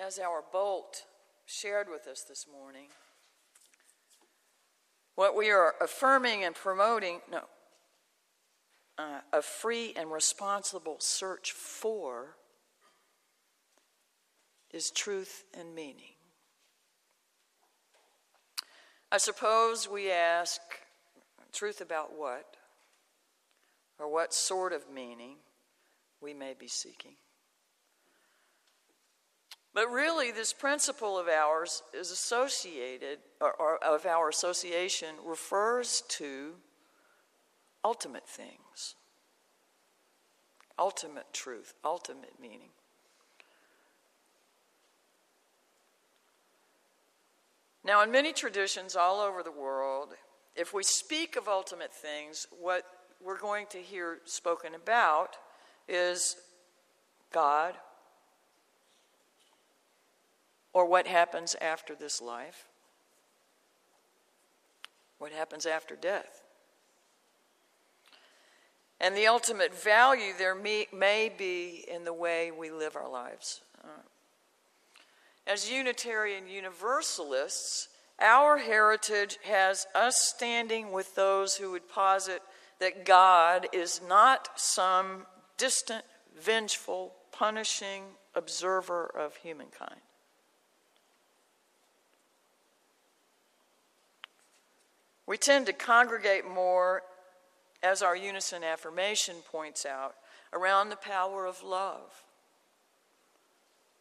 As our bolt shared with us this morning, what we are affirming and promoting, no, uh, a free and responsible search for is truth and meaning. I suppose we ask truth about what? Or what sort of meaning we may be seeking. But really, this principle of ours is associated, or, or, of our association, refers to ultimate things, ultimate truth, ultimate meaning. Now, in many traditions all over the world, if we speak of ultimate things, what we're going to hear spoken about is God or what happens after this life, what happens after death. And the ultimate value there may, be in the way we live our lives. As Unitarian Universalists, our heritage has us standing with those who would posit that God is not some distant, vengeful, punishing observer of humankind. We tend to congregate more, as our unison affirmation points out, around the power of love,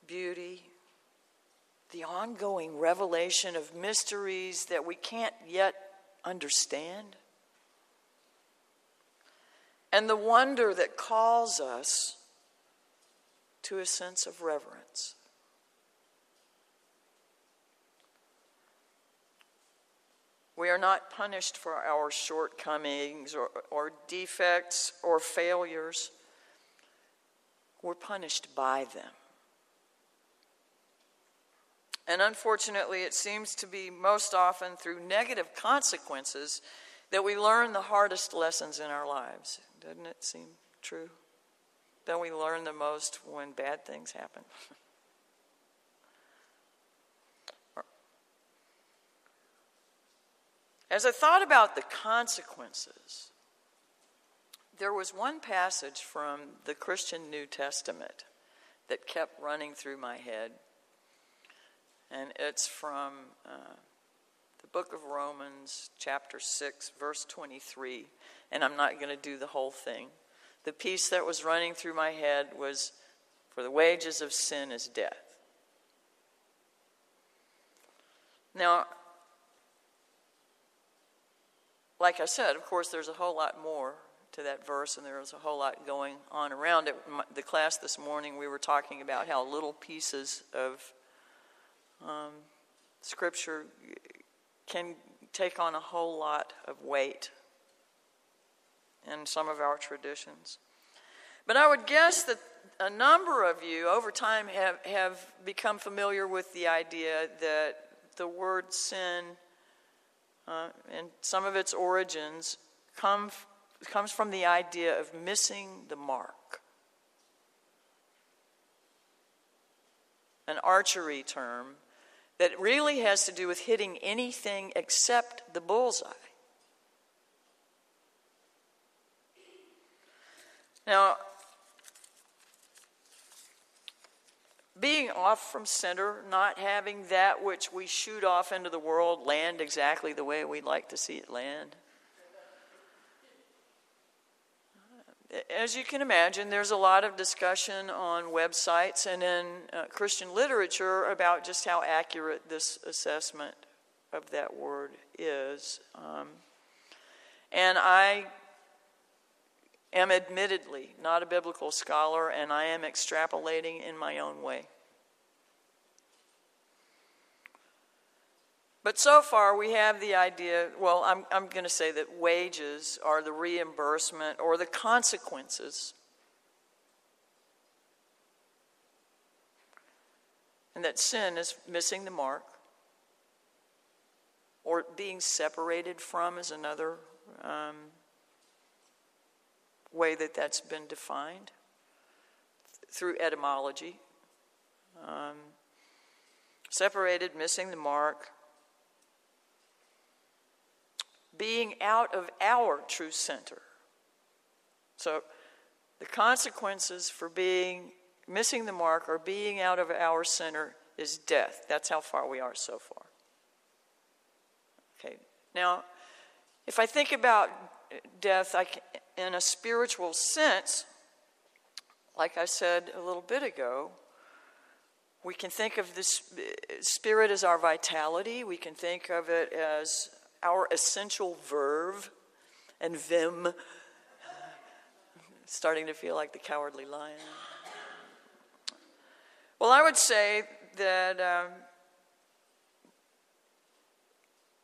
beauty, the ongoing revelation of mysteries that we can't yet understand, and the wonder that calls us to a sense of reverence. We are not punished for our shortcomings or, or defects or failures. We're punished by them. And unfortunately, it seems to be most often through negative consequences that we learn the hardest lessons in our lives. Doesn't it seem true? Don't we learn the most when bad things happen? As I thought about the consequences, there was one passage from the Christian New Testament that kept running through my head and it's from uh, the book of Romans, chapter 6, verse 23. And I'm not going to do the whole thing. The piece that was running through my head was For the wages of sin is death. Now, like I said, of course, there's a whole lot more to that verse, and there's a whole lot going on around it. The class this morning, we were talking about how little pieces of um, scripture can take on a whole lot of weight in some of our traditions. But I would guess that a number of you over time have, have become familiar with the idea that the word sin uh, and some of its origins come, comes from the idea of missing the mark. An archery term that really has to do with hitting anything except the bullseye. Now, being off from center, not having that which we shoot off into the world land exactly the way we'd like to see it land. As you can imagine, there's a lot of discussion on websites and in uh, Christian literature about just how accurate this assessment of that word is. Um, and I am admittedly not a biblical scholar, and I am extrapolating in my own way. But so far, we have the idea well, I'm, I'm going to say that wages are the reimbursement or the consequences. And that sin is missing the mark, or being separated from is another um, way that that's been defined through etymology. Um, separated, missing the mark, being out of our true center. So, the consequences for being missing the mark or being out of our center is death. That's how far we are so far. Okay, now, if I think about death I can, in a spiritual sense, like I said a little bit ago, we can think of this spirit as our vitality. We can think of it as our essential verve and vim. Starting to feel like the cowardly lion. Well, I would say that um,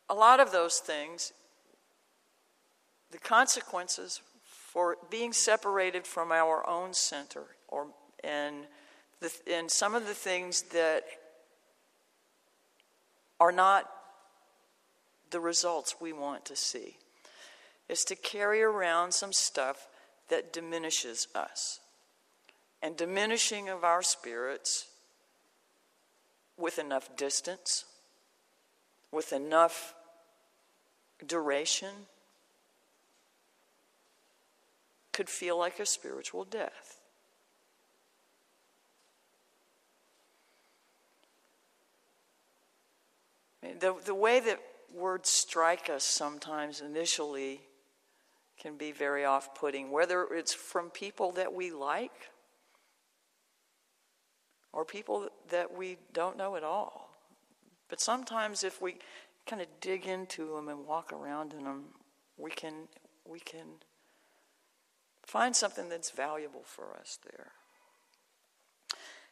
a lot of those things, the consequences for being separated from our own center, or and the, and some of the things that are not the results we want to see, is to carry around some stuff that diminishes us. And diminishing of our spirits with enough distance, with enough duration, could feel like a spiritual death. The, the way that words strike us sometimes initially can be very off putting, whether it's from people that we like or people that we don't know at all. But sometimes if we kind of dig into them and walk around in them, we can, we can find something that's valuable for us there.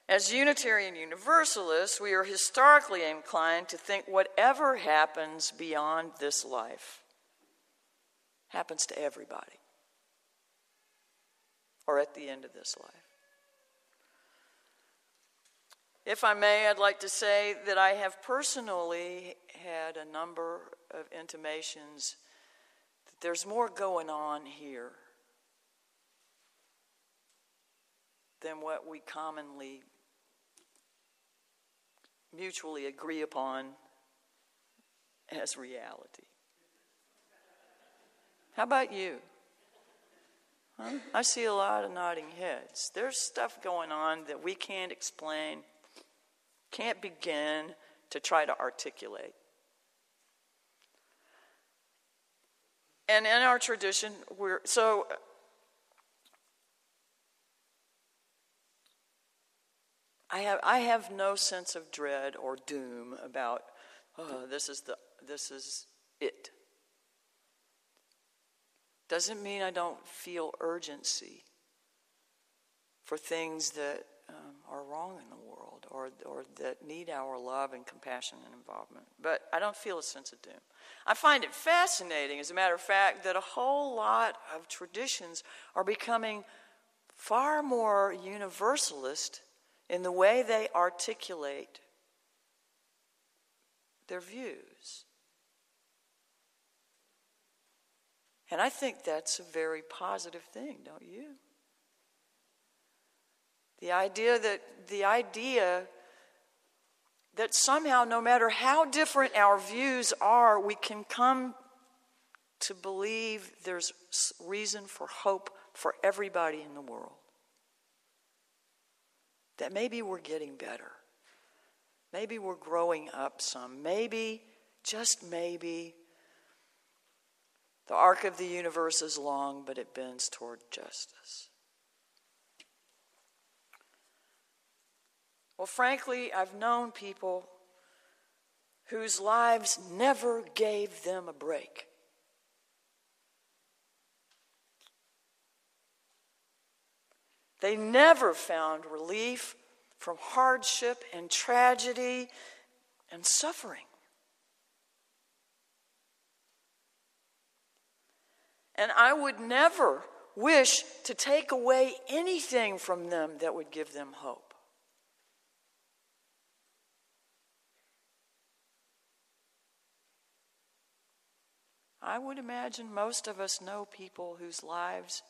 As Unitarian Universalists, we are historically inclined to think whatever happens beyond this life happens to everybody or at the end of this life. If I may, I'd like to say that I have personally had a number of intimations that there's more going on here than what we commonly mutually agree upon as reality. How about you? Huh? I see a lot of nodding heads. There's stuff going on that we can't explain can't begin to try to articulate. And in our tradition, we're so. I have, I have no sense of dread or doom about, oh, this is, the, this is it. Doesn't mean I don't feel urgency for things that um, are wrong in the world or, or that need our love and compassion and involvement. But I don't feel a sense of doom. I find it fascinating, as a matter of fact, that a whole lot of traditions are becoming far more universalist in the way they articulate their views. And I think that's a very positive thing, don't you? The idea that the idea that somehow, no matter how different our views are, we can come to believe there's reason for hope for everybody in the world. That maybe we're getting better. Maybe we're growing up some. Maybe, just maybe, the arc of the universe is long, but it bends toward justice. Well, frankly, I've known people whose lives never gave them a break. They never found relief from hardship and tragedy and suffering. And I would never wish to take away anything from them that would give them hope. I would imagine most of us know people whose lives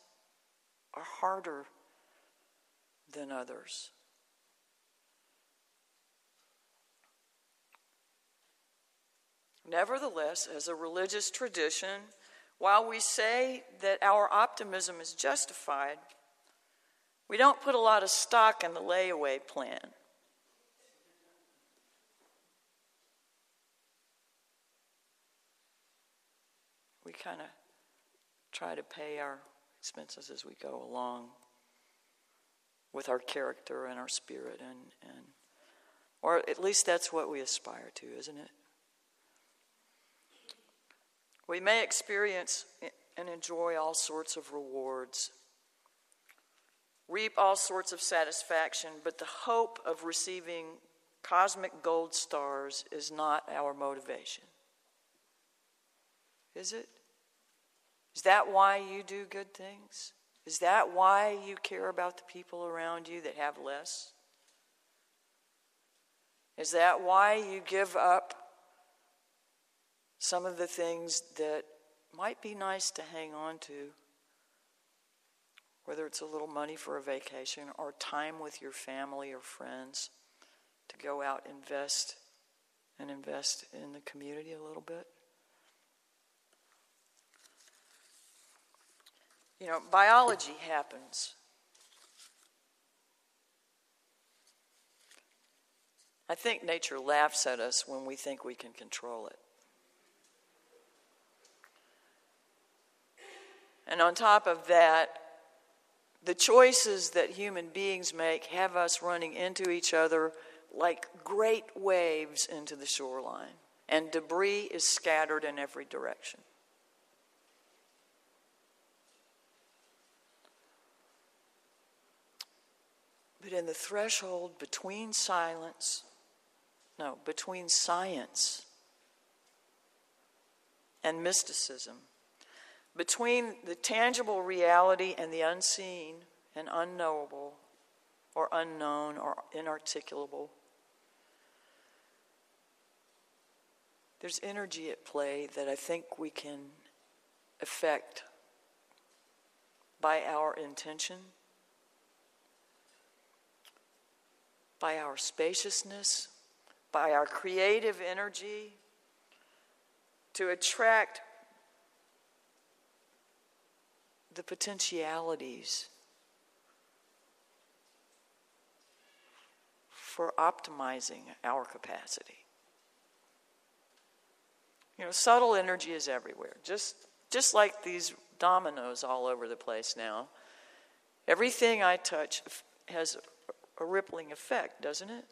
are harder than others. Nevertheless, as a religious tradition, while we say that our optimism is justified, we don't put a lot of stock in the layaway plan. We kind of try to pay our expenses as we go along with our character and our spirit and, and or at least that's what we aspire to, isn't it? We may experience and enjoy all sorts of rewards, reap all sorts of satisfaction, but the hope of receiving cosmic gold stars is not our motivation. Is it? Is that why you do good things? Is that why you care about the people around you that have less? Is that why you give up some of the things that might be nice to hang on to? Whether it's a little money for a vacation or time with your family or friends to go out invest and invest in the community a little bit. You know, biology happens. I think nature laughs at us when we think we can control it. And on top of that, the choices that human beings make have us running into each other like great waves into the shoreline, and debris is scattered in every direction. In the threshold between silence, no, between science and mysticism, between the tangible reality and the unseen and unknowable or unknown or inarticulable, there's energy at play that I think we can affect by our intention by our spaciousness, by our creative energy, to attract the potentialities for optimizing our capacity. You know, subtle energy is everywhere, just, just like these dominoes all over the place now. Everything I touch has a rippling effect, doesn't it?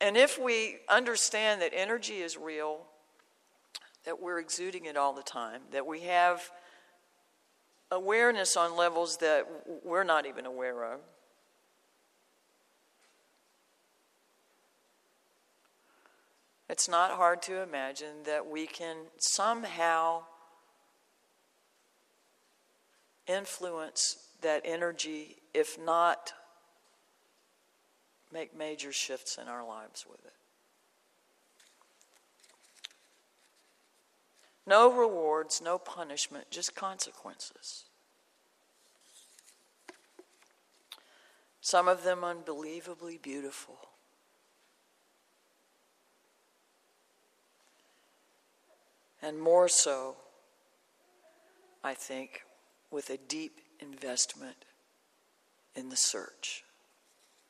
And if we understand that energy is real, that we're exuding it all the time, that we have awareness on levels that we're not even aware of, it's not hard to imagine that we can somehow influence that energy if not make major shifts in our lives with it. No rewards, no punishment, just consequences. Some of them unbelievably beautiful. And more so, I think, with a deep investment in the search.